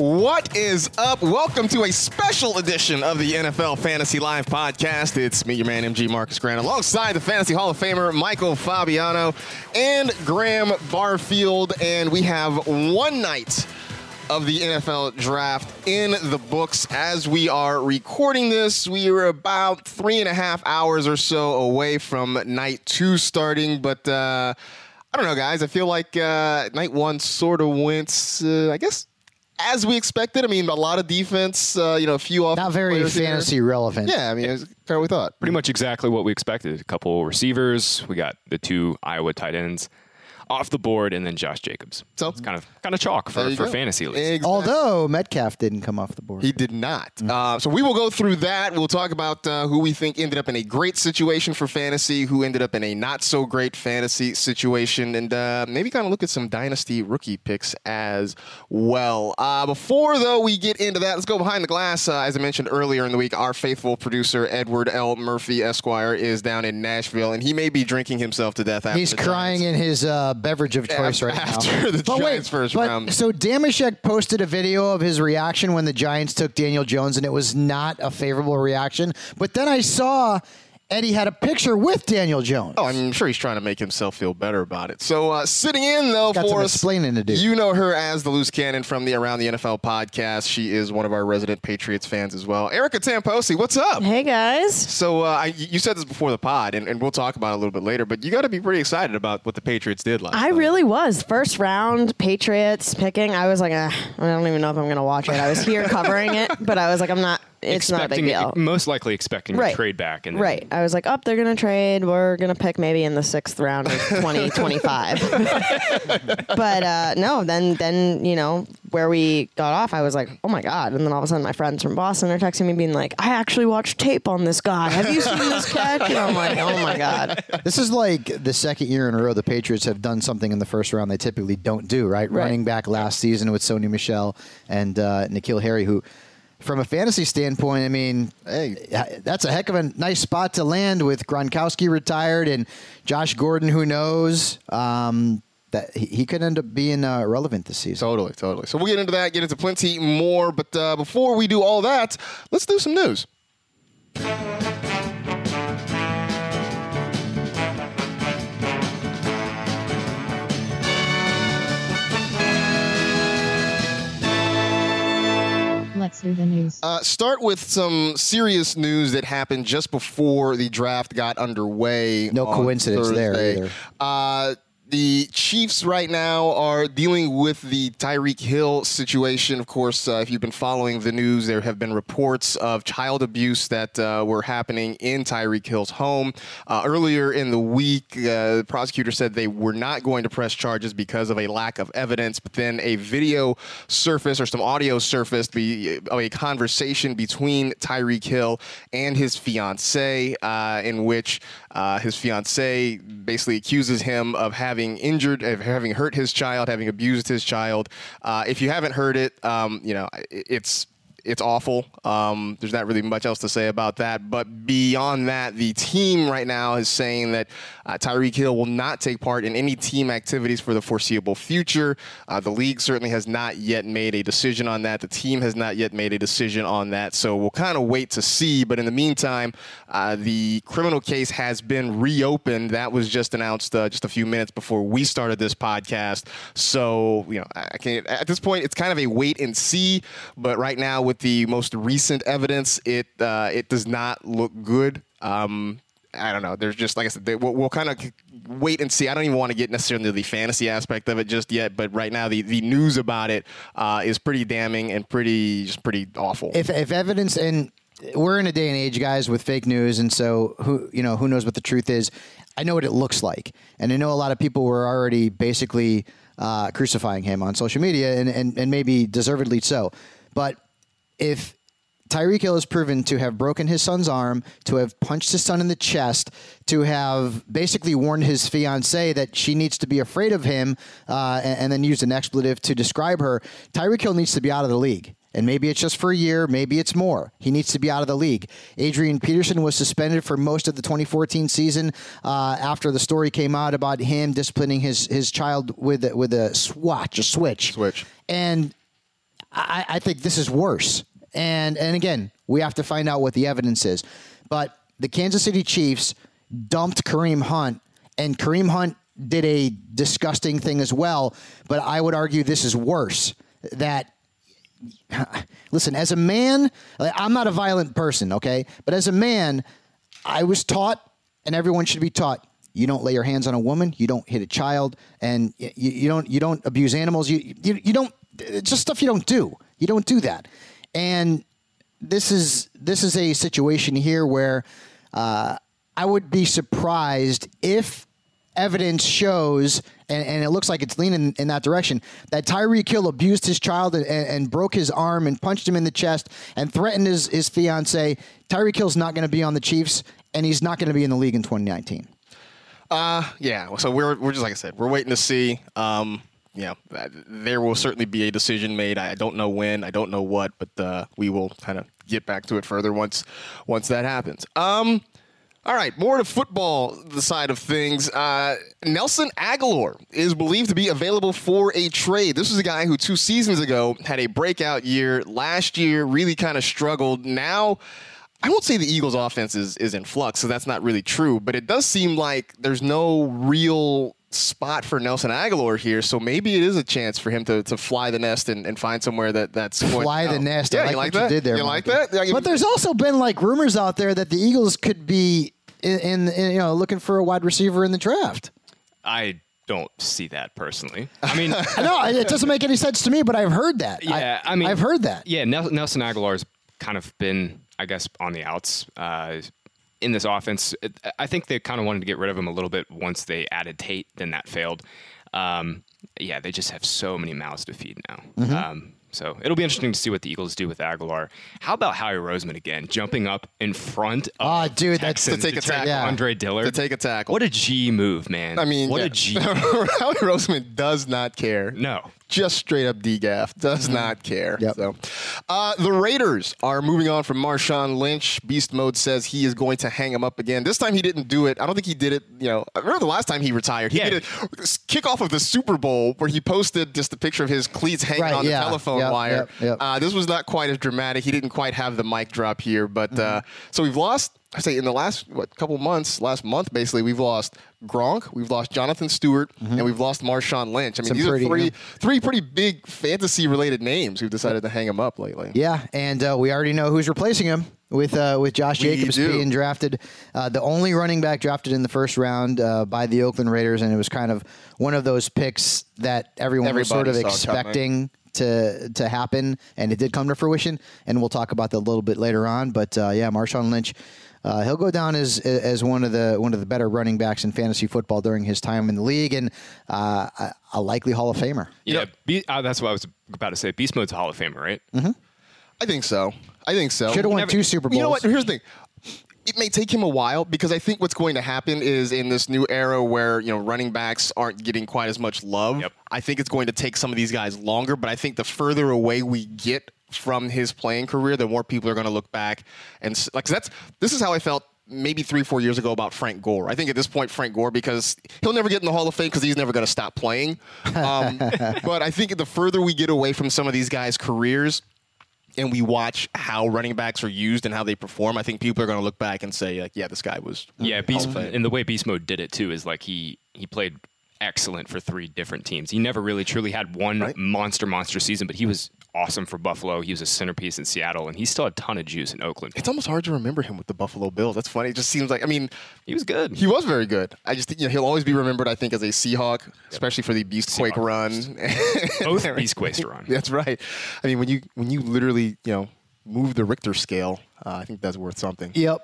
What is up? Welcome to a special edition of the NFL Fantasy Live podcast. It's me, your man, MG Marcus Grant, alongside the Fantasy Hall of Famer Michael Fabiano and Graham Barfield. And we have one night of the NFL draft in the books as we are recording this. We are about three and a half hours or so away from night two starting, but uh, I don't know, guys. I feel like uh, night one sort of went, uh, I guess, as we expected. I mean, a lot of defense, uh, you know, a few off. Not very fantasy here. relevant. Yeah, I mean, it was kind of we thought. Pretty much exactly what we expected. A couple receivers. We got the two Iowa tight ends off the board, and then Josh Jacobs. So it's kind of kind of chalk for, for fantasy leagues. Exactly. Although Metcalf didn't come off the board. He did not. Mm-hmm. Uh, so we will go through that. We'll talk about uh, who we think ended up in a great situation for fantasy, who ended up in a not so great fantasy situation, and uh, maybe kind of look at some dynasty rookie picks as well. Uh, before though we get into that, let's go behind the glass. Uh, as I mentioned earlier in the week, our faithful producer Edward L. Murphy Esquire is down in Nashville, and he may be drinking himself to death. He's crying Giants. in his uh, beverage of choice after, right after now. After the but Giants wait, first but, round. So Dameshek posted a video of his reaction when the Giants took Daniel Jones, and it was not a favorable reaction. But then I saw Eddie had a picture with Daniel Jones. Oh, I'm sure he's trying to make himself feel better about it. So uh, sitting in though Got for some us, explaining to do. You know her as the loose cannon from the Around the NFL podcast. She is one of our resident Patriots fans as well. Erica Tamposi, what's up? Hey guys. So uh, I, you said this before the pod, and, and we'll talk about it a little bit later. But you got to be pretty excited about what the Patriots did last. I night. really was. First round Patriots picking. I was like, eh, I don't even know if I'm going to watch it. I was here covering it, but I was like, I'm not. It's not a big deal. Most likely expecting Right. a trade back. And Right. I was like, oh, they're going to trade. We're going to pick maybe in the sixth round of 2025. but uh, no, then, then, you know, where we got off, I was like, oh my God. And then all of a sudden, my friends from Boston are texting me, being like, I actually watched tape on this guy. Have you seen this catch? And I'm like, oh my God. This is like the second year in a row the Patriots have done something in the first round they typically don't do, right? Right. Running back last season with Sony Michel and uh, N'Keal Harry, who, from a fantasy standpoint, I mean, hey, that's a heck of a nice spot to land with Gronkowski retired and Josh Gordon, who knows. Um, that he, could end up being uh, relevant this season. Totally, totally. So we'll get into that, get into plenty more. But uh, before we do all that, let's do some news. Let's do the news. Uh, start with some serious news that happened just before the draft got underway. No on coincidence there either. Uh, The Chiefs right now are dealing with the Tyreek Hill situation. Of course, uh, if you've been following the news, there have been reports of child abuse that uh, were happening in Tyreek Hill's home. Uh, earlier in the week, uh, the prosecutor said they were not going to press charges because of a lack of evidence, but then a video surfaced or some audio surfaced of a conversation between Tyreek Hill and his fiancee, uh, in which uh, his fiancee basically accuses him of having injured, having hurt his child, having abused his child. Uh, if you haven't heard it, um, you know it's it's awful. Um, there's not really much else to say about that. But beyond that, the team right now is saying that uh, Tyreek Hill will not take part in any team activities for the foreseeable future. Uh, the league certainly has not yet made a decision on that. The team has not yet made a decision on that. So we'll kind of wait to see. But in the meantime, uh, the criminal case has been reopened. That was just announced uh, just a few minutes before we started this podcast. So you know, I can't, at this point, it's kind of a wait and see. But right now, with the most recent evidence, it uh, it does not look good. Um, I don't know. There's just like I said, they, we'll, we'll kind of wait and see. I don't even want to get necessarily into the fantasy aspect of it just yet, but right now the, the news about it uh, is pretty damning and pretty just pretty awful. If if evidence and we're in a day and age, guys, with fake news, and so who you know who knows what the truth is. I know what it looks like, and I know a lot of people were already basically uh, crucifying him on social media, and, and and maybe deservedly so. But if Tyreek Hill is proven to have broken his son's arm, to have punched his son in the chest, to have basically warned his fiancee that she needs to be afraid of him, uh, and, and, then used an expletive to describe her. Tyreek Hill needs to be out of the league. And maybe it's just for a year, maybe it's more. He needs to be out of the league. Adrian Peterson was suspended for most of the 2014 season uh, after the story came out about him disciplining his his child with with a swatch, a switch. Switch. And I, I think this is worse. And and again, we have to find out what the evidence is. But the Kansas City Chiefs dumped Kareem Hunt, and Kareem Hunt did a disgusting thing as well. But I would argue this is worse. That listen, as a man, I'm not a violent person, okay? But as a man, I was taught, and everyone should be taught. You don't lay your hands on a woman. You don't hit a child, and you, you don't you don't abuse animals. You, you you don't. It's just stuff you don't do. You don't do that. And this is this is a situation here where uh, I would be surprised if evidence shows, and, and, it looks like it's leaning in that direction, that Tyreek Hill abused his child and, and, broke his arm and punched him in the chest and threatened his, his fiance. Tyreek Hill's not going to be on the Chiefs, and he's not going to be in the league in 2019. Uh, yeah. So we're, we're just like I said, we're waiting to see. Um, you know, there will certainly be a decision made. I don't know when, I don't know what, but uh, we will kind of get back to it further once once that happens. Um, all right, more to football the side of things. Uh, Nelson Agholor is believed to be available for a trade. This was a guy who two seasons ago had a breakout year. Last year, really kind of struggled. Now. I won't say the Eagles' offense is, is in flux, so that's not really true, but it does seem like there's no real spot for Nelson Agholor here, so maybe it is a chance for him to, to fly the nest and, and find somewhere that that's fly the nest. Yeah, I like, you like that? You did there, you Mark. like that? but there's also been like rumors out there that the Eagles could be in, in, in, you know looking for a wide receiver in the draft. I don't see that personally. I mean, no, it doesn't make any sense to me, but I've heard that. Yeah, I, I mean, I've heard that. Yeah, Nelson Agholor's kind of been, I guess, on the outs. Uh, in this offense. I think they kind of wanted to get rid of him a little bit once they added Tate. Then that failed. Um, yeah, they just have so many mouths to feed now. Mm-hmm. Um, so it'll be interesting to see what the Eagles do with Agholor. How about Howie Roseman again, jumping up in front of oh, dude, that's to take to a tackle. Yeah. Andre Dillard to take a tackle. What a G move, man! I mean, what yeah. a G. Howie Roseman does not care. no, just straight up DGAF. Does Mm-hmm. not care. Yep. So, uh, the Raiders are moving on from Marshawn Lynch. Beast Mode says he is going to hang him up again. This time he didn't do it. I don't think he did it. You know, I remember the last time he retired. He Yeah. did a kickoff of the Super Bowl where he posted just a picture of his cleats hanging Right, on the telephone Yep, wire. yep. Uh, this was not quite as dramatic. He didn't quite have the mic drop here, but uh, Mm-hmm. so we've lost. I say in the last what couple months, last month basically, we've lost Gronk, we've lost Jonathan Stewart, and we've lost Marshawn Lynch. I mean, Some these pretty- are three yeah. three pretty big fantasy related names who've decided to hang him up lately. Yeah, and uh, we already know who's replacing him. with uh, with Josh Jacobs being drafted, uh, the only running back drafted in the first round uh, by the Oakland Raiders, and it was kind of one of those picks that everyone was sort of Everybody saw coming. expecting to to happen, and it did come to fruition. And we'll talk about that a little bit later on. But uh, yeah, Marshawn Lynch. Uh, he'll go down as as one of the one of the better running backs in fantasy football during his time in the league, and uh, a, a likely Hall of Famer. Yeah, Be- uh, that's what I was about to say. Beast Mode's a Hall of Famer, right? I think so. I think so. Should have won Never- two Super Bowls. You know what? Here's the thing. It may take him a while because I think what's going to happen is in this new era where you know running backs aren't getting quite as much love. Yep. I think it's going to take some of these guys longer. But I think the further away we get from his playing career, the more people are going to look back and like that's this is how I felt maybe three four years ago about Frank Gore. I think at this point Frank Gore because he'll never get in the Hall of Fame because he's never going to stop playing. Um, but I think the further we get away from some of these guys' careers and we watch how running backs are used and how they perform, I think people are going to look back and say, like, yeah, this guy was. Yeah, Beast Hall of Fame. and the way Beast Mode did it too is like he he played excellent for three different teams. He never really truly had one Right. monster monster season, but he was awesome for Buffalo. He was a centerpiece in Seattle, and he still had a ton of juice in Oakland. It's almost hard to remember him with the Buffalo Bills. That's funny. It just seems like, I mean, He was good. he was very good. I just think you know, he'll always be remembered, I think, as a Seahawk, especially for the Beastquake Seahawk run. Both Beastquakes are on. That's right. I mean, when you when you literally you know move the Richter scale, uh, I think that's worth something. Yep.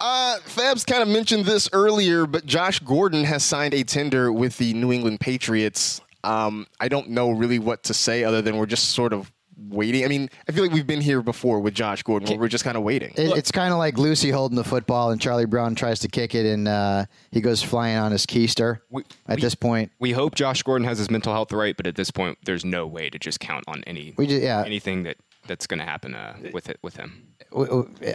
Uh, Fabs kind of mentioned this earlier, but Josh Gordon has signed a tender with the New England Patriots. Um, I don't know really what to say other than we're just sort of waiting. I mean, I feel like we've been here before with Josh Gordon, where we're just kind of waiting. It, it's kind of like Lucy holding the football, and Charlie Brown tries to kick it, and uh, he goes flying on his keister. We- At we- this point, We hope Josh Gordon has his mental health right, but at this point, there's no way to just count on any We ju- yeah. anything that that's going to happen uh, with it with him. w- w- yeah.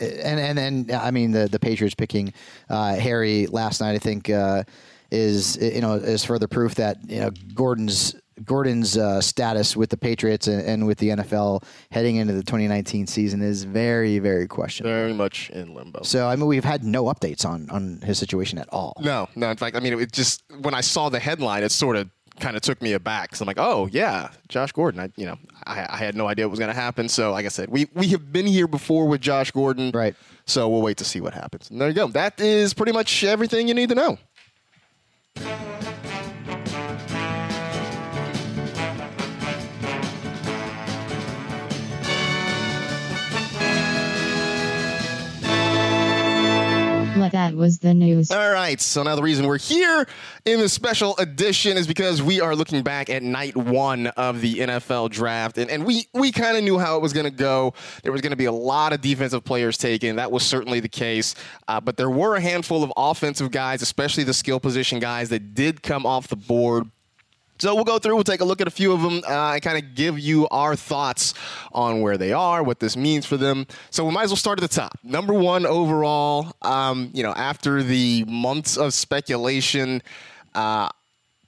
and and then I mean the the Patriots picking uh, Harry last night, I think uh, is you know is further proof that you know Gordon's. Gordon's uh, status with the Patriots and, and with the NFL heading into the 2019 season is very, very questionable. Very much in limbo. So I mean, we've had no updates on on his situation at all. No, no. In fact, I mean, it just when I saw the headline, it sort of kind of took me aback because I'm like, oh yeah, Josh Gordon. I, you know, I, I had no idea what was going to happen. So, like I said, we we have been here before with Josh Gordon, Right. So we'll wait to see what happens. And there you go. That is pretty much everything you need to know. That was the news. All right. So now the reason we're here in this special edition is because we are looking back at night one of the NFL draft. And, and we, we kind of knew how it was going to go. There was going to be a lot of defensive players taken. That was certainly the case. Uh, but there were a handful of offensive guys, especially the skill position guys, that did come off the board. So we'll go through, we'll take a look at a few of them uh, and kind of give you our thoughts on where they are, what this means for them. So we might as well start at the top. Number one overall, um, you know, after the months of speculation, uh,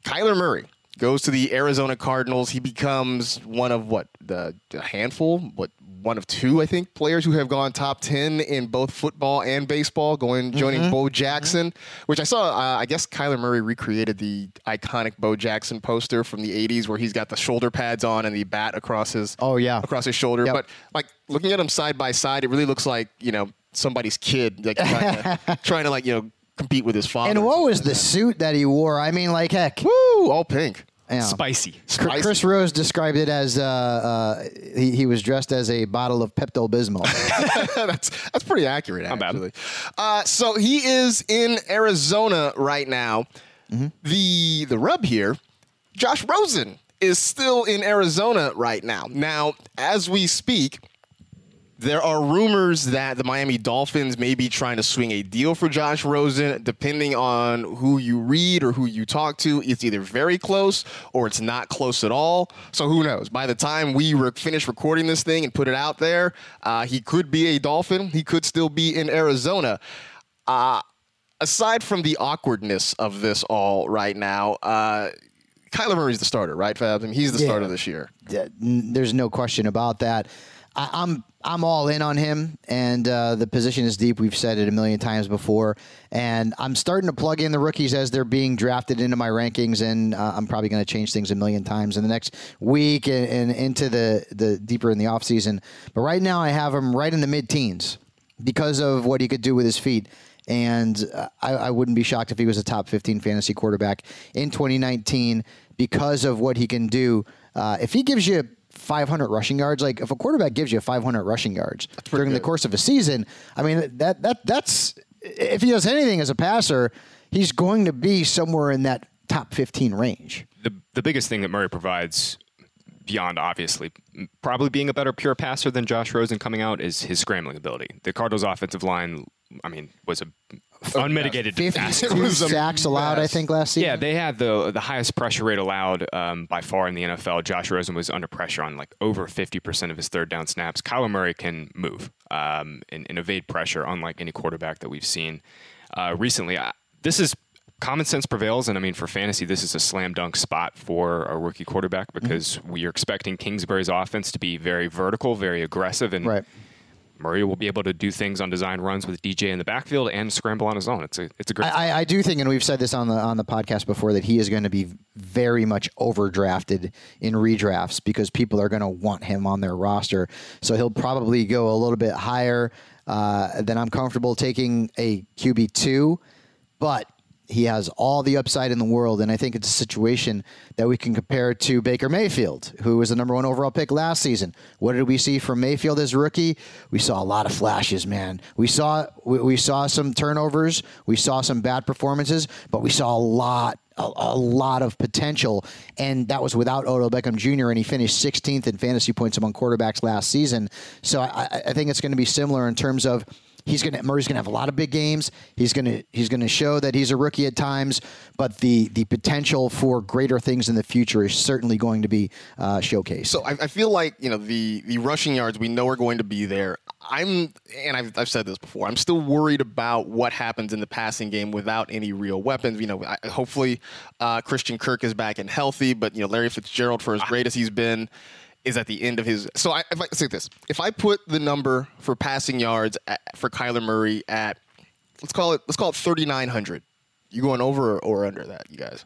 Kyler Murray goes to the Arizona Cardinals. He becomes one of what the, handful, what one of two, I think, players who have gone top ten in both football and baseball, going joining Bo Jackson, which I saw. Uh, I guess Kyler Murray recreated the iconic Bo Jackson poster from the '80s, where he's got the shoulder pads on and the bat across his Oh, yeah. across his shoulder. Yep. But like looking at him side by side, it really looks like you know somebody's kid, like trying to, trying to like you know compete with his father. And what was the suit that he wore? I mean, like heck. Woo! All pink. You. Spicy. Spicy. Chris Rose described it as uh, uh, he, he was dressed as a bottle of Pepto Bismol. that's that's pretty accurate, actually. Uh, so he is in Arizona right now. The the rub here, Josh Rosen is still in Arizona right now. Now, as we speak, there are rumors that the Miami Dolphins may be trying to swing a deal for Josh Rosen. Depending on who you read or who you talk to, it's either very close or it's not close at all. So who knows? By the time we re- finish recording this thing and put it out there, uh, he could be a Dolphin. He could still be in Arizona. Uh, aside from the awkwardness of this all right now, uh, Kyler Murray's the starter, right, Fabs? I mean, he's the Yeah. starter this year. There's no question about that. I, I'm I'm all in on him, and uh, the position is deep. We've said it a million times before, and I'm starting to plug in the rookies as they're being drafted into my rankings, and uh, I'm probably going to change things a million times in the next week and, and into the the deeper in the offseason. But right now, I have him right in the mid-teens because of what he could do with his feet. And uh, I, I wouldn't be shocked if he was a top 15 fantasy quarterback in 2019 because of what he can do. Uh, if he gives you 500 rushing yards. Like if a quarterback gives you 500 rushing yards during the course of a season, I mean that that that's if he does anything as a passer, he's going to be somewhere in that top 15 range. The the biggest thing that Murray provides beyond obviously probably being a better pure passer than Josh Rosen coming out is his scrambling ability. The Cardinals offensive line I mean was a unmitigated disaster. 52 sacks allowed, I think, last season. Yeah, they had the the highest pressure rate allowed um, by far in the NFL. Josh Rosen was under pressure on like over 50% of his third down snaps. Kyler Murray can move um, and, and evade pressure, unlike any quarterback that we've seen uh, recently. I, this is common sense prevails, and I mean for fantasy, this is a slam dunk spot for a rookie quarterback because we are expecting Kingsbury's offense to be very vertical, very aggressive, and Right. Murray will be able to do things on design runs with DJ in the backfield and scramble on his own. It's a it's a great. I, I- I do think, and we've said this on the on the podcast before, that he is going to be very much overdrafted in redrafts because people are going to want him on their roster. So he'll probably go a little bit higher uh, than I'm comfortable taking a QB two, but he has all the upside in the world, and I think it's a situation that we can compare to Baker Mayfield, who was the number one overall pick last season. What did we see from Mayfield as rookie? We saw a lot of flashes, man. We saw we, we saw some turnovers, we saw some bad performances, but we saw a lot. A, a lot of potential, and that was without Odell Beckham Jr. And he finished 16th in fantasy points among quarterbacks last season. So I- I think it's going to be similar in terms of He's gonna Murray's gonna have a lot of big games. He's gonna he's gonna show that he's a rookie at times, but the the potential for greater things in the future is certainly going to be uh, showcased. So I, I feel like you know the the rushing yards we know are going to be there. I'm and I've, I've said this before. I'm still worried about what happens in the passing game without any real weapons. You know, I, hopefully uh, Christian Kirk is back and healthy, but you know Larry Fitzgerald, for as great as he's been, is at the end of his. So I, if I say this, if I put the number for passing yards at, for Kyler Murray at let's call it let's call it 3,900. You going over or, or under that, you guys?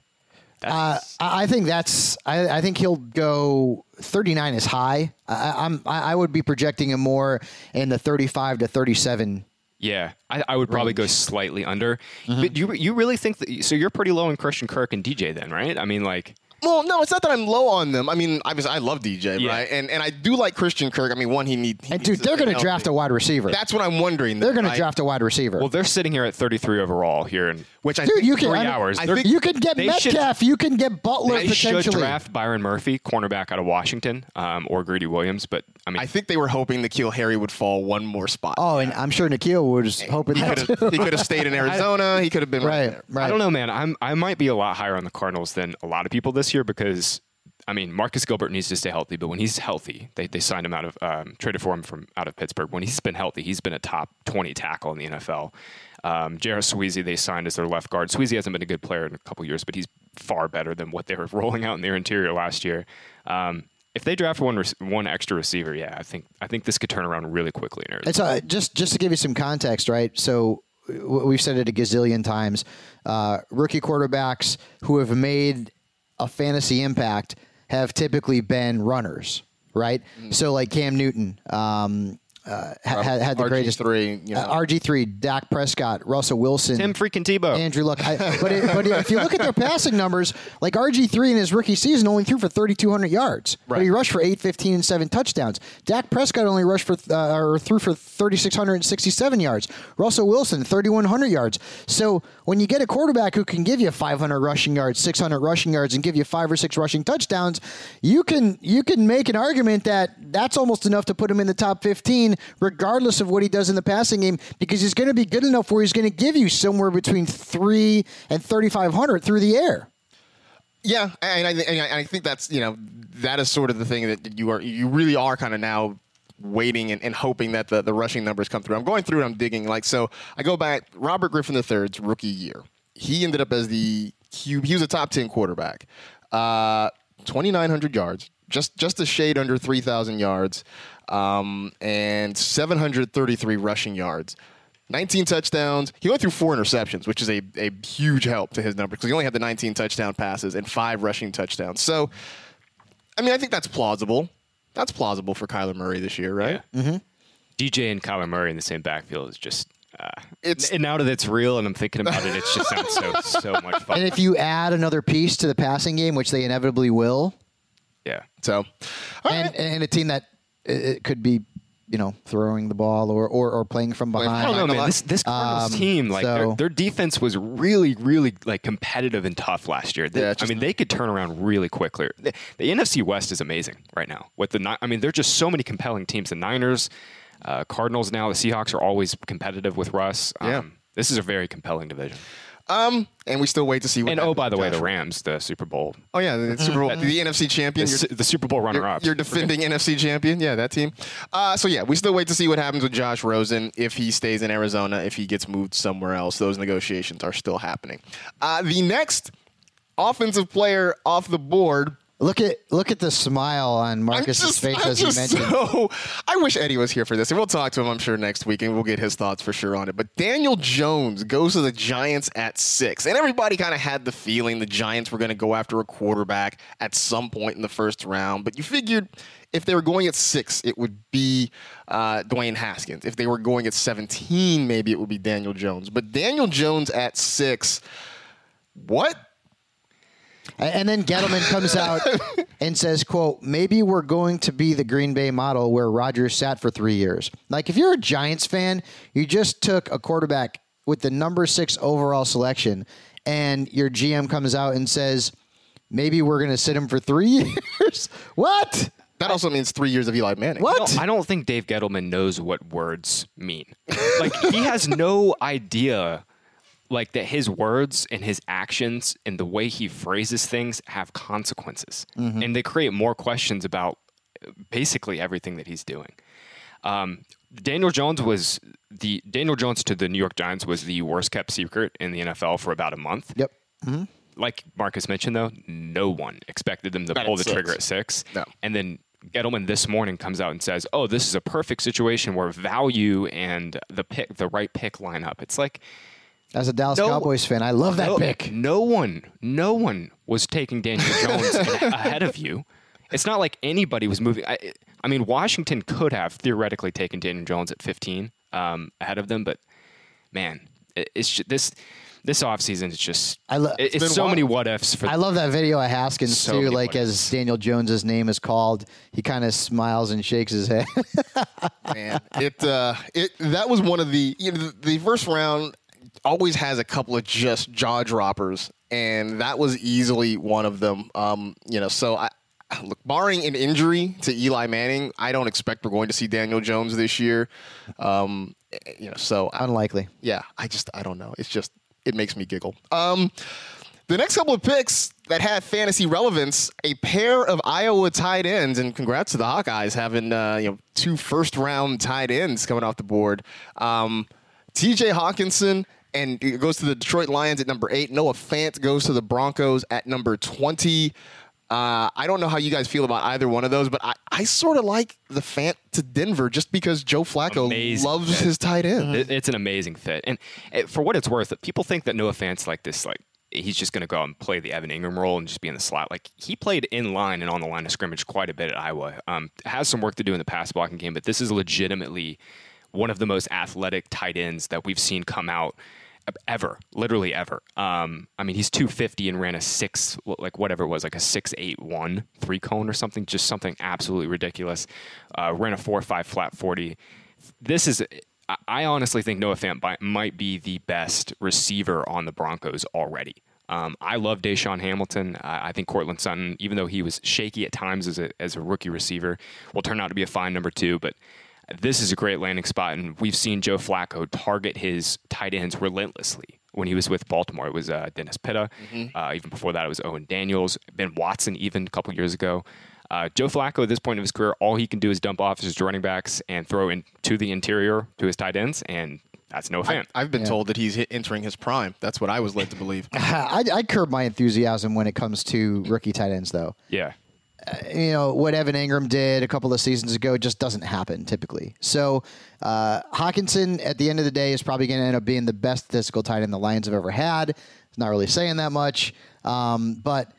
Uh, I I think that's. I, I think he'll go 39 is high. I, I'm. I I would be projecting him more in the 35 to 37. Yeah, I, I would probably go slightly under. But you you really think that? So you're pretty low in Christian Kirk and DJ then, right? I mean, like, Well, no, it's not that I'm low on them. I mean, obviously, I love DJ, Yeah. right? And and I do like Christian Kirk. I mean, one, he need. he And needs dude, they're going to draft a wide receiver. That's what I'm wondering. they're then, going to draft a wide receiver. well, they're sitting here at 33 overall here, and which I dude, think you can. three I mean, hours. I think You can get They should- Metcalf. you can get Butler they should draft Byron Murphy, cornerback out of Washington, um, or Greedy Williams. But I mean, I think they were hoping N'Keal Harry would fall one more spot. Oh, and I'm sure N'Keal was hoping he that. could have he could have stayed in Arizona. He could have been right, right, there. right. I don't know, man. I'm I might be a lot higher on the Cardinals than a lot of people this year because I mean Marcus Gilbert needs to stay healthy, but when he's healthy, they, they signed him out of um, traded for him from out of Pittsburgh. When he's been healthy, he's been a top 20 tackle in the NFL. Um, J.R. Sweezy they signed as their left guard. Sweezy hasn't been a good player in a couple years, but he's far better than what they were rolling out in their interior last year. Um, if they draft one one extra receiver, yeah, I think I think this could turn around really quickly in. It's uh, just just to give you some context, right? So we've said it a gazillion times. Uh, rookie quarterbacks who have made a fantasy impact have typically been runners, right? So like Cam Newton. Um, uh, had, had the greatest RG3, you know. uh, RG3, Dak Prescott, Russell Wilson, Tim freaking Tebow. Andrew Luck. I, but, it, but if you look at their passing numbers, like RG3 in his rookie season only threw for 3,200 yards, but he rushed for 815 and seven touchdowns. Dak Prescott only rushed for uh, or threw for 3,667 yards. Russell Wilson 3,100 yards. So when you get a quarterback who can give you 500 rushing yards, 600 rushing yards, and give you five or six rushing touchdowns, you can you can make an argument that that's almost enough to put him in the top 15, regardless of what he does in the passing game, because he's going to be good enough where he's going to give you somewhere between three and 3,500 through the air. Yeah, and I, and I- think that's you know that is sort of the thing that you are you really are kind of now waiting and, and hoping that the, the rushing numbers come through. I'm going through and I'm digging like so. I go back Robert Griffin III's rookie year. He ended up as the. He was a top ten quarterback. Uh, 2,900 yards, just just a shade under 3,000 yards. um, and 733 rushing yards. 19 touchdowns. He went through four interceptions, which is a, a huge help to his number because he only had the 19 touchdown passes and five rushing touchdowns. So, I mean, I think that's plausible. That's plausible for Kyler Murray this year, right? Yeah. DJ and Kyler Murray in the same backfield is just. Uh, It's- and now that it's real and I'm thinking about it, it just sounds so so much fun. And if you add another piece to the passing game, which they inevitably will, yeah. So, and, right. and a team that uh, it could be, you know, throwing the ball or, or, or playing from Playing from behind. I don't know, man. This this Cardinals Um, team, like their, so- their defense was really, really like competitive and tough last year. They- Yeah, I mean, they could turn around really quickly. The, the NFC West is amazing right now. With the, I mean, there're just so many compelling teams. The Niners, uh, Cardinals now, the Seahawks are always competitive with Russ. Um, Yeah. This is a very compelling division. Um, and we still wait to see what And oh, happens by the with way, the Rams, the Super Bowl, Oh yeah, the Super Bowl, the NFC champion. You're- the Super Bowl You're, runner-up. you're defending NFC champion. Yeah, that team. Uh, so yeah, we still wait to see what happens with Josh Rosen if he stays in Arizona, if he gets moved somewhere else. Those negotiations are still happening. Uh, the next offensive player off the board. Look at look at the smile on Marcus's just, face I'm as he mentioned. so. I wish Eddie was here for this, and we'll talk to him. I'm sure next week, and we'll get his thoughts for sure on it. But Daniel Jones goes to the Giants at six, and everybody kind of had the feeling the Giants were going to go after a quarterback at some point in the first round. But you figured if they were going at six, it would be uh, Dwayne Haskins. If they were going at 17, maybe it would be Daniel Jones. But Daniel Jones at six, what? And then Gettleman comes out and says, quote, maybe we're going to be the Green Bay model where Rodgers sat for three years. Like if you're a Giants fan, you just took a quarterback with the number six overall selection and your GM comes out and says, maybe we're going to sit him for three years. what? That also means three years of Eli Manning. What? I don't, I don't think Dave Gettleman knows what words mean. Like he has no idea like that his words and his actions and the way he phrases things have consequences. And they create more questions about uh, basically everything that he's doing. Um, Daniel Jones was the Daniel Jones to the New York Giants was the worst kept secret in the NFL for about a month. Yep. Like Marcus mentioned, though, no one expected them to Not pull the six. trigger at six. No. And then Gettleman this morning comes out and says, "Oh, this is a perfect situation where value and the pick, the right pick line up." It's like As a Dallas No- Cowboys fan, I love that no, pick. No one, no one was taking Daniel Jones ahead of you. It's not like anybody was moving. I, I mean, Washington could have theoretically taken Daniel Jones at 15 um, ahead of them, but man, it, it's just, this this offseason is just I lo- it- it's, been so wild. many what ifs for I love that video of Haskins So too. Like as ifs. Daniel Jones's name is called, he kind of smiles and shakes his head. man. It uh, it that was one of the you know the, the first round always has a couple of just jaw droppers, and that was easily one of them. Um, you know, so I. Look, barring an injury to Eli Manning, I don't expect we're going to see Daniel Jones this year. Um, you know, so I, Unlikely. yeah, I just I don't know. It's just it makes me giggle. Um, the next couple of picks that have fantasy relevance, a pair of Iowa tight ends, and congrats to the Hawkeyes having uh, you know two first round tight ends coming off the board. Um, T.J. Hockenson. And it goes to the Detroit Lions at number eight. Noah Fant goes to the Broncos at number 20. Uh, I don't know how you guys feel about either one of those, but I, I sort of like the Fant to Denver just because Joe Flacco Amazing loves fit. his tight end. It- It's an amazing fit, and it, for what it's worth, people think that Noah Fant's like this, like he's just going to go out and play the Evan Engram role and just be in the slot. Like he played in line and on the line of scrimmage quite a bit at Iowa. Um, has some work to do in the pass blocking game, but this is legitimately one of the most athletic tight ends that we've seen come out ever, literally ever. Um, I mean, he's 250 and ran a six, like whatever it was, like a six eight one three cone or something, just something absolutely ridiculous. Uh, ran a four five flat 40. This is. I- honestly think Noah Fant might be the best receiver on the Broncos already. Um, I love DaeSean Hamilton. I, I think Courtland Sutton, even though he was shaky at times as a, as a rookie receiver, will turn out to be a fine number two. But this is a great landing spot, and we've seen Joe Flacco target his tight ends relentlessly. When he was with Baltimore, it was uh, Dennis Pitta. Uh, even before that, it was Owen Daniels, Ben Watson, even a couple years ago. Uh, Joe Flacco, at this point of his career, all he can do is dump off his running backs and throw into the interior to his tight ends, and that's no I, fan. I've been told that he's hit, entering his prime. That's what I was led to believe. I, I curb my enthusiasm when it comes to rookie tight ends, though. yeah. You know what Evan Engram did a couple of seasons ago just doesn't happen typically. So uh, Hockenson, at the end of the day, is probably going to end up being the best statistical tight end the Lions have ever had. It's not really saying that much, um, but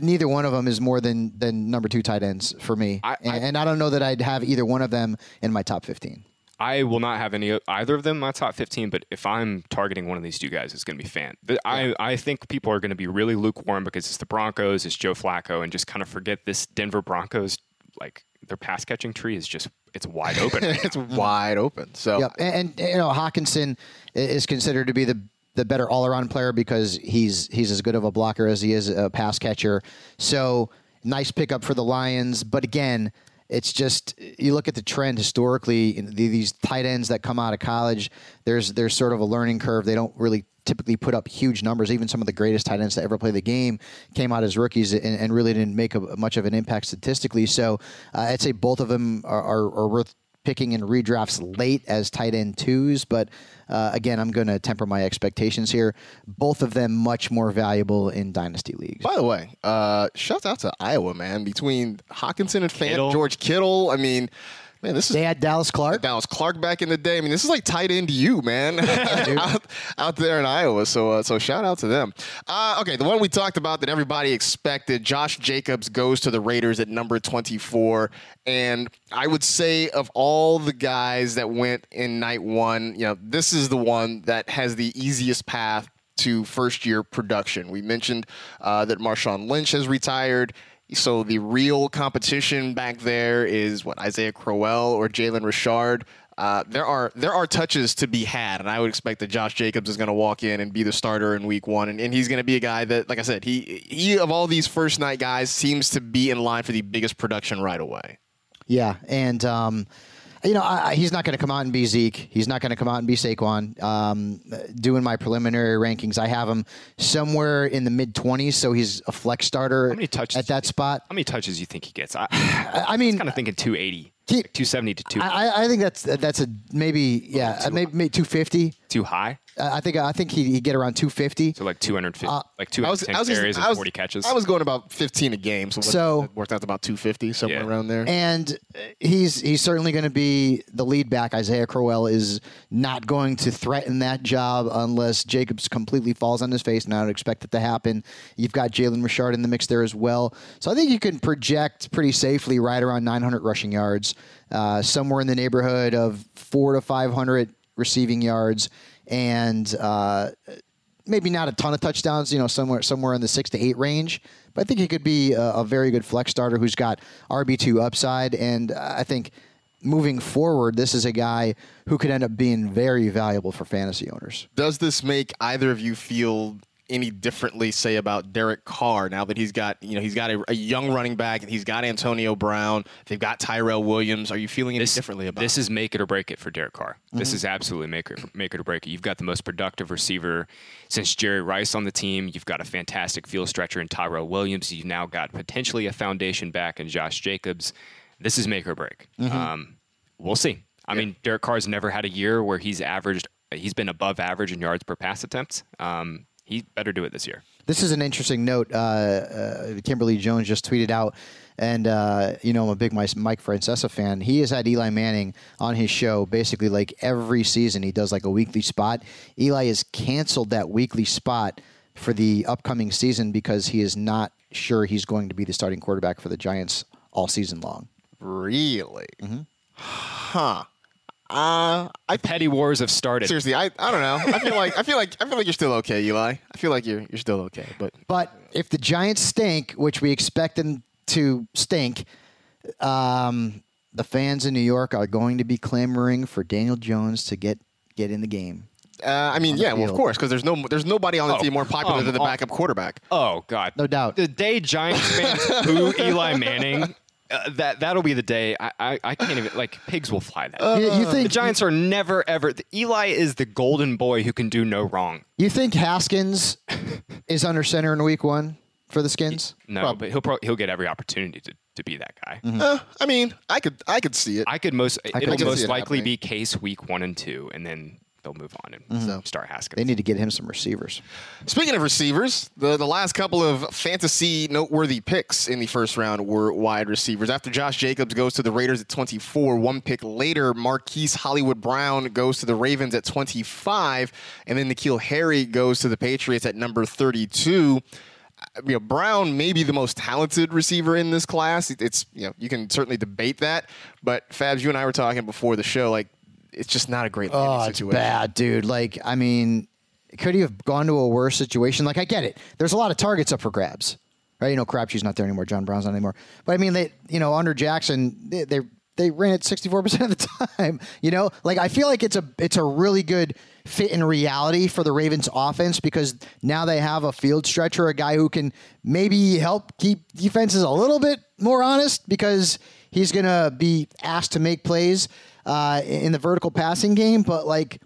neither one of them is more than than number two tight ends for me. I- and, I- and I don't know that I'd have either one of them in my top fifteen. I will not have any either of them in my top 15, but if I'm targeting one of these two guys, it's going to be Fant. The- I, I think people are going to be really lukewarm because it's the Broncos, it's Joe Flacco, and just kind of forget this Denver Broncos, like their pass catching tree is just, it's wide open. right it's wide open. So Yep, and, and you know Hockenson is considered to be the the better all around player because he's he's as good of a blocker as he is a pass catcher. So nice pickup for the Lions, but again, it's just you look at the trend historically. These tight ends that come out of college, there's there's sort of a learning curve. They don't really typically put up huge numbers. Even some of the greatest tight ends to ever play the game came out as rookies and, and really didn't make a, much of an impact statistically. So uh, I'd say both of them are, are, are worth picking in redrafts late as tight end twos, but uh, again, I'm going to temper my expectations here. Both of them much more valuable in dynasty leagues. By the way, uh, shout out to Iowa, man. Between Hockenson and Fant, Kittle. George Kittle. I mean, man, this is They had Dallas Clark. Dallas Clark back in the day. I mean, this is like tight end you, man, out, out there in Iowa. So, uh, so shout out to them. Uh, okay, the one we talked about that everybody expected, Josh Jacobs goes to the Raiders at number 24. And I would say of all the guys that went in night one, you know, this is the one that has the easiest path to first year production. We mentioned uh, that Marshawn Lynch has retired. So the real competition back there is what Isaiah Crowell or Jalen Richard. Uh, there are there are touches to be had, and I would expect that Josh Jacobs is going to walk in and be the starter in Week One, and, and he's going to be a guy that, like I said, he he of all these first night guys seems to be in line for the biggest production right away. Yeah, and um, you know I, he's not going to come out and be Zeke. He's not going to come out and be Saquon. Um, doing my preliminary rankings, I have him somewhere in the mid twenties, so he's a flex starter How many touches at that spot. How many touches do you think he gets? I, I, I mean, kind of thinking 280, like 270 to 2 I, I- think that's that's a maybe yeah maybe, maybe two fifty. Too high. I think I think he would get around two fifty. So like 250, Uh, like I was 210 I was carries and 40 catches. I was going about 15 a game, so, what- So- it worked out to about 250 somewhere Yeah. around there. And uh, he's he's certainly going to be the lead back. Isaiah Crowell is not going to threaten that job unless Jacobs completely falls on his face, and I don't expect that to happen. You've got Jalen Richard in the mix there as well. So I think you can project pretty safely right around 900 rushing yards, uh, somewhere in the neighborhood of four to 500 receiving yards, and uh, maybe not a ton of touchdowns, you know, somewhere somewhere in the six to eight range. But I think he could be a, a very good flex starter who's got RB two upside, and I think moving forward, this is a guy who could end up being very valuable for fantasy owners. Does this make either of you feel any differently, say about Derek Carr now that he's got you know he's got a, a young running back and he's got Antonio Brown, they've got Tyrell Williams. Are you feeling any this, differently about this it? is make it or break it for Derek Carr. This Mm-hmm. is absolutely make it, make it or break it. You've got the most productive receiver since Jerry Rice on the team. You've got a fantastic field stretcher in Tyrell Williams. You've now got potentially a foundation back in Josh Jacobs. This is make or break. Mm-hmm. Um, we'll see. I mean, Derek Carr's never had a year where he's averaged. He's been above average in yards per pass attempt. Um, he better do it this year. This is an interesting note. Uh, uh, Kimberly Jones just tweeted out, and uh, you know I'm a big Mike Mike Francesa fan. He has had Eli Manning on his show basically like every season. He does like a weekly spot. Eli has canceled that weekly spot for the upcoming season because he is not sure he's going to be the starting quarterback for the Giants all season long. really, Mm-hmm. huh? Uh, I Petty wars have started. seriously, I, I don't know. I feel like I feel like I feel like you're still okay, Eli. I feel like you're you're still okay, but But if the Giants stink, which we expect them to stink, um, the fans in New York are going to be clamoring for Daniel Jones to get get in the game. uh, I mean, yeah, well, of course, because there's no there's nobody on the Oh, team more popular come than the backup quarterback. Oh God, No doubt. The day Giants fans boo Eli Manning, uh, that that'll be the day. I, I I can't even like pigs will fly that. You, you the think Giants are never ever. the- Eli is the golden boy who can do no wrong. You think Haskins is under center in Week One for the Skins? No, but he'll pro- he'll get every opportunity to, to be that guy. Uh, I mean, I could I could see it. I could most could it'll see most it likely happening. be case week one and two, and then they'll move on and So- start Haskins. They need to get him some receivers. Speaking of receivers, the, the last couple of fantasy noteworthy picks in the first round were wide receivers. After Josh Jacobs goes to the Raiders at 24, one pick later, Marquise Hollywood Brown goes to the Ravens at 25, and then N'Keal Harry goes to the Patriots at number 32. Uh, You know, Brown may be the most talented receiver in this class. It's you know you can certainly debate that, but Fabs, you and I were talking before the show, like it's just not a great landing Oh, it's bad, dude. Like, I mean, could he have gone to a worse situation? Like, I get it. There's a lot of targets up for grabs, right? You know, Crabtree's not there anymore. John Brown's not anymore. But I mean, they, you know, under Jackson, they they, they ran it 64 percent of the time. You know, like I feel like it's a it's a really good fit in reality for the Ravens offense because now they have a field stretcher, a guy who can maybe help keep defenses a little bit more honest because he's going to be asked to make plays uh, in the vertical passing game. But like,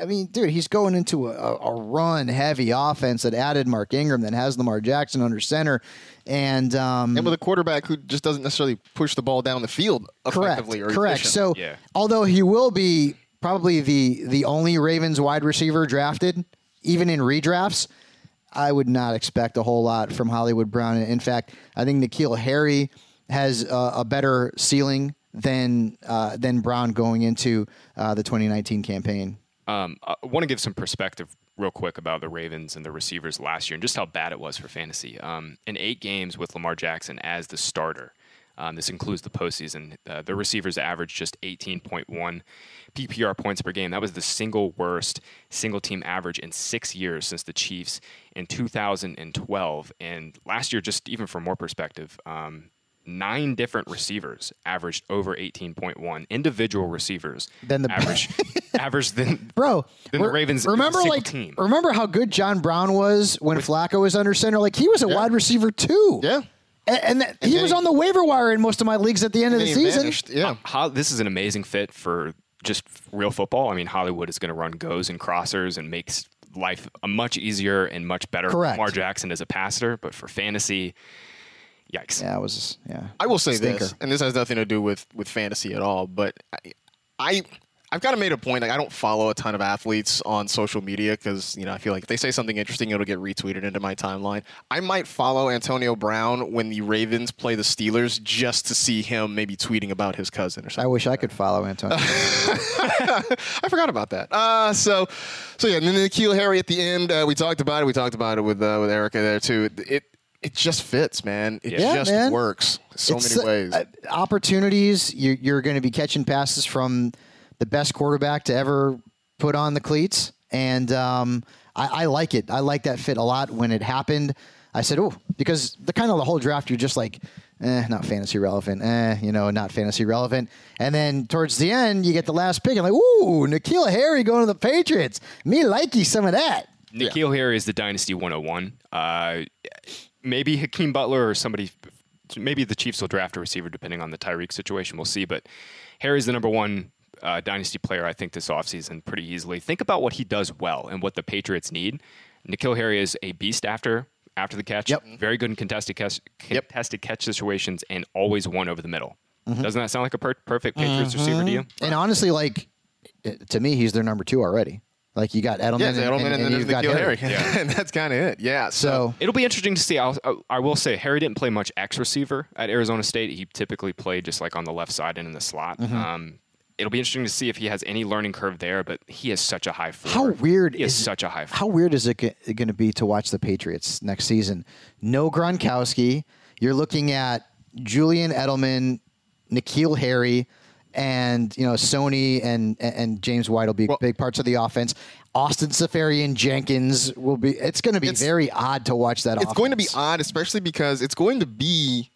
I mean, dude, he's going into a, a run heavy offense that added Mark Ingram, that has Lamar Jackson under center, and um, And with a quarterback who just doesn't necessarily push the ball down the field correct, effectively or correct. efficient. So, Yeah. although he will be probably the the only Ravens wide receiver drafted, even in redrafts, I would not expect a whole lot from Hollywood Brown. In fact, I think N'Keal Harry has a, a better ceiling than uh, than Brown going into uh, the 2019 campaign. Um, I want to give some perspective real quick about the Ravens and the receivers last year and just how bad it was for fantasy. Um, in eight games with Lamar Jackson as the starter, um, this includes the postseason, uh, the receivers averaged just 18.1 PPR points per game. That was the single worst single team average in six years since the Chiefs in 2012. And last year, just even for more perspective, um, nine different receivers averaged over 18.1 individual receivers Then the- average average than Bro, Then the Ravens remember like team. remember how good John Brown was when Flacco was under center? Like he was a wide receiver too. Yeah. and, and that, he was he- on the waiver wire in most of my leagues at the end of the And then he season. vanished. Yeah. Uh, Ho- this is an amazing fit for just real football. I mean, Hollywood is going to run goes and crossers and makes life a much easier and much better. Correct. for Lamar Jackson as a passer, but for fantasy, yikes. Yeah, it was yeah. I will say Stinker. this, and this has nothing to do with with fantasy at all, but I, I I've kind of made a point. Like I don't follow a ton of athletes on social media because you know I feel like if they say something interesting, it'll get retweeted into my timeline. I might follow Antonio Brown when the Ravens play the Steelers just to see him maybe tweeting about his cousin or I something. wish I could follow Antonio. I forgot about that. Uh, so, so yeah, and then N'Keal Harry at the end. Uh, we talked about it. We talked about it with uh, with Erica there too. It it just fits, man. It Yeah, just man. works so It's, many ways. uh, opportunities. You're, you're going to be catching passes from the best quarterback to ever put on the cleats, and um, I, I like it. I like that fit a lot. When it happened, I said, "Oh," because the kind of the whole draft, you're just like, "Eh, not fantasy relevant." Eh, you know, not fantasy relevant. And then towards the end, you get the last pick, and like, "Ooh, N'Keal Harry going to the Patriots." Me likey some of that. N'Keal Harry is the Dynasty 101. Uh, maybe Hakeem Butler or somebody, maybe the Chiefs will draft a receiver depending on the Tyreek situation. We'll see. But Harry's the number one uh, Dynasty player, I think, this offseason pretty easily. Think about what he does well and what the Patriots need. N'Keal Harry is a beast after after the catch. Yep. Very good in contested catch, Yep. contested catch situations and always one over the middle. Mm-hmm. Doesn't that sound like a per- perfect Patriots receiver to you? And honestly, like eh, to me, he's their number two already. Like you got Edelman, yeah, and, Edelman, and, and then there's you've got N'Keal Harry, Harry. and that's kind of it. Yeah. So It'll be interesting to see. I'll, I will say Harry didn't play much X receiver at Arizona State. He typically played just like on the left side and in the slot. Mm-hmm. Um, it'll be interesting to see if he has any learning curve there. But he has such a high floor. How weird He has is such a high floor. How weird is it going to be to watch the Patriots next season? No Gronkowski. You're looking at Julian Edelman, N'Keal Harry, and you know Sony and and James White will be Well- big parts of the offense. Austin Seferian-Jenkins will be. It's going to be very odd to watch that. it's going to be odd, especially because it's going to be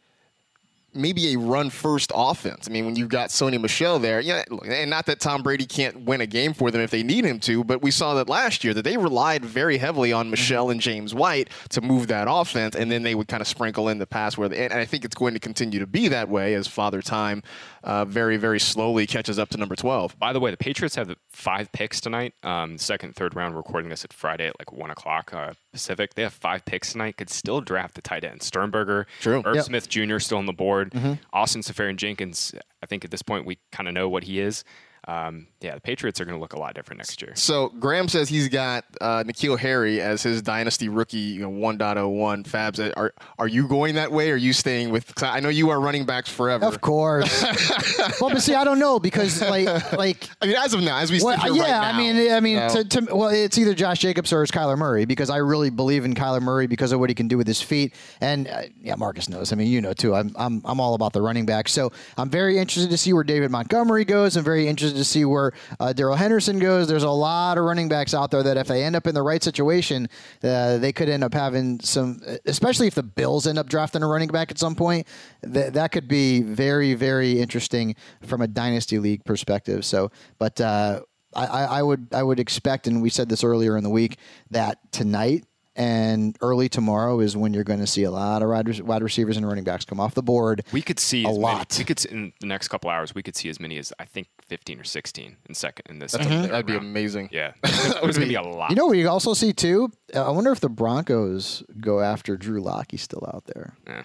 maybe a run first offense. I mean, when you've got Sony Michel there, yeah, and not that Tom Brady can't win a game for them if they need him to, but we saw that last year that they relied very heavily on Michel and James White to move that offense, and then they would kind of sprinkle in the pass where, they, and I think it's going to continue to be that way as Father Time uh, very, very slowly catches up to number 12. By the way, the Patriots have the five picks tonight. Um, second, third round. Recording this at Friday at like one o'clock uh, Pacific. They have five picks tonight. Could still draft the tight end. Sternberger, True. Irv Yep. Smith Jr. still on the board. Mm-hmm. Austin Seferian-Jenkins. I think at this point we kind of know what he is. Um, yeah, the Patriots are going to look a lot different next year. So Graham says he's got uh, N'Keal Harry as his dynasty rookie you know, 1.01. Fabs, uh, are are you going that way? Or are you staying with? 'cause I know you are running backs forever. Of course. well, but see, I don't know because like like I mean, as of now, as we Well, here yeah, right I mean, I mean, so- to, to, well, it's either Josh Jacobs or it's Kyler Murray because I really believe in Kyler Murray because of what he can do with his feet, and uh, yeah, Marcus knows. I mean, you know too. I'm, I'm, I'm all about the running back. So I'm very interested to see where David Montgomery goes. I'm very interested to see where uh, Darrell Henderson goes. There's a lot of running backs out there that if they end up in the right situation, uh, they could end up having some, especially if the Bills end up drafting a running back at some point. That that could be very, very interesting from a dynasty league perspective. So, but. Uh, I I would I would expect, and we said this earlier in the week, that tonight and early tomorrow is when you're going to see a lot of wide, wide receivers and running backs come off the board. We could see a as lot. Many, we could see, in the next couple hours. We could see as many as I think 15 or 16 in second in this. Mm-hmm. that'd be amazing. Yeah, there's going to be a lot. You know we also see too? Uh, I wonder if the Broncos go after Drew Lock. He's still out there. Yeah.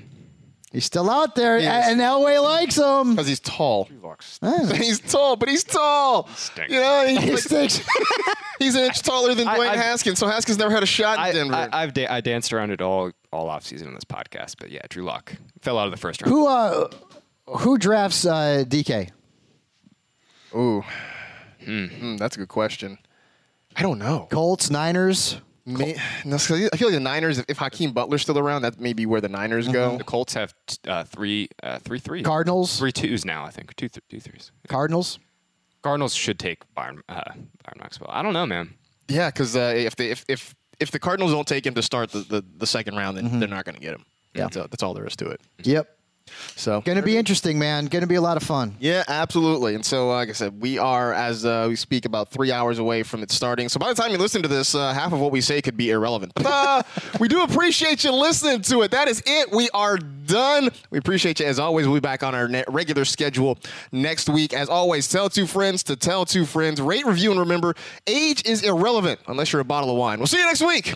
He's still out there, Yes. and Elway likes him. because he's tall. Yeah. he's tall, but he's tall. stinks. You know, He he's, like- stinks. he's an inch taller than I- Dwayne I've- Haskins. So Haskins never had a shot in I, Denver. I, I've da- I danced around it all all off season on this podcast, but yeah, Drew Lock fell out of the first round. who uh, who drafts uh, DK? Ooh, Hmm, that's a good question. I don't know. Colts, Niners. May, no, 'cause I feel like the Niners. If, if Hakeem Butler's still around, that may be where the Niners go. The Colts have t- uh, three uh, three threes. Cardinals? three twos now. I think two th- two threes. Cardinals. Cardinals should take Byron uh, Byron Maxwell. I don't know, man. Yeah, because uh, if they if, if if the Cardinals don't take him to start the, the, the second round, then they're not going to get him. Yeah. that's, uh, that's all there is to it. Yep. So Going to be interesting, man. Going to be a lot of fun. Yeah, absolutely. And so, like I said, we are, as uh, we speak, about three hours away from it starting. So by the time you listen to this, uh, half of what we say could be irrelevant. But uh, we do appreciate you listening to it. That is it. We are done. We appreciate you. As always, we'll be back on our regular schedule next week. As always, tell two friends to tell two friends. Rate, review, and remember, age is irrelevant unless you're a bottle of wine. We'll see you next week.